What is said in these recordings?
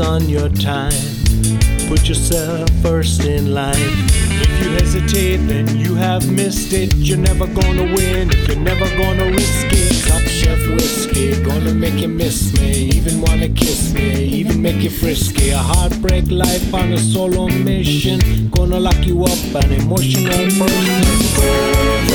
on your time. Put yourself first in line. If you hesitate, then you have missed it. You're never gonna win if you're never gonna risk it. Top chef whiskey, gonna make you miss me. Even wanna kiss me, even make you frisky. A heartbreak life on a solo mission. Gonna lock you up an emotional person.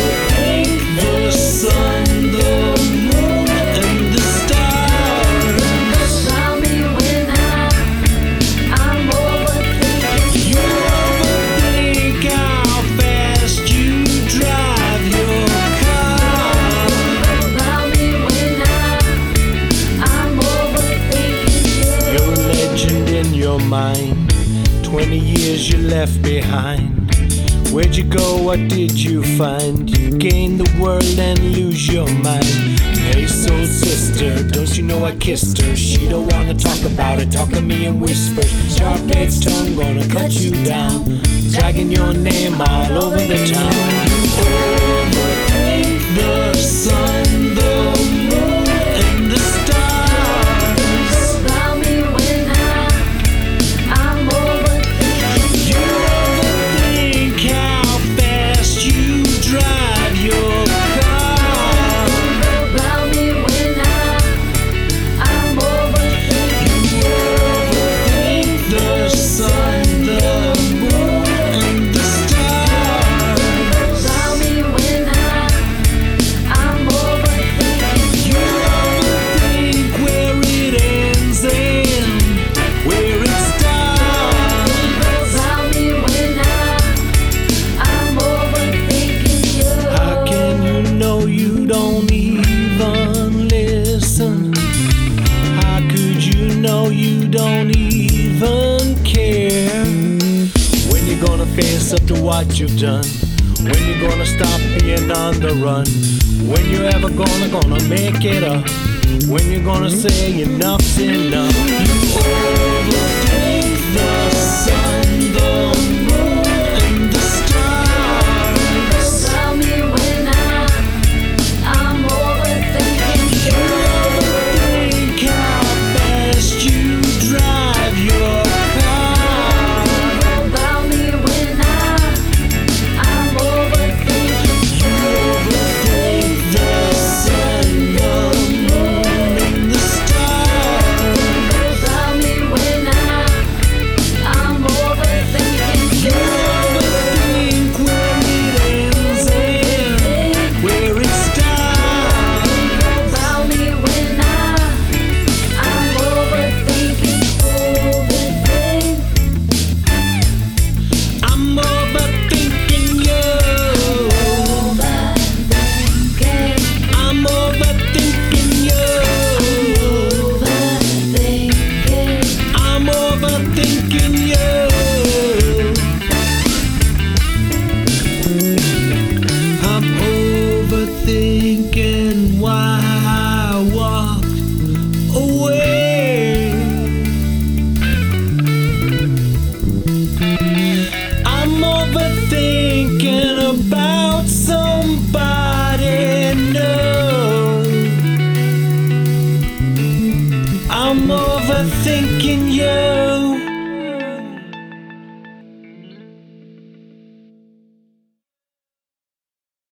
Years you left behind. Where'd you go? What did you find? You gain the world and lose your mind. Hey, soul sister, don't you know I kissed her? She don't wanna talk about it, talk to me in whispers. Sharp edged tongue gonna cut you down. Dragging your name all over the town. What you've done? When you gonna stop being on the run? When you ever gonna gonna make it up? When you gonna say enough's enough? I'm overthinking you.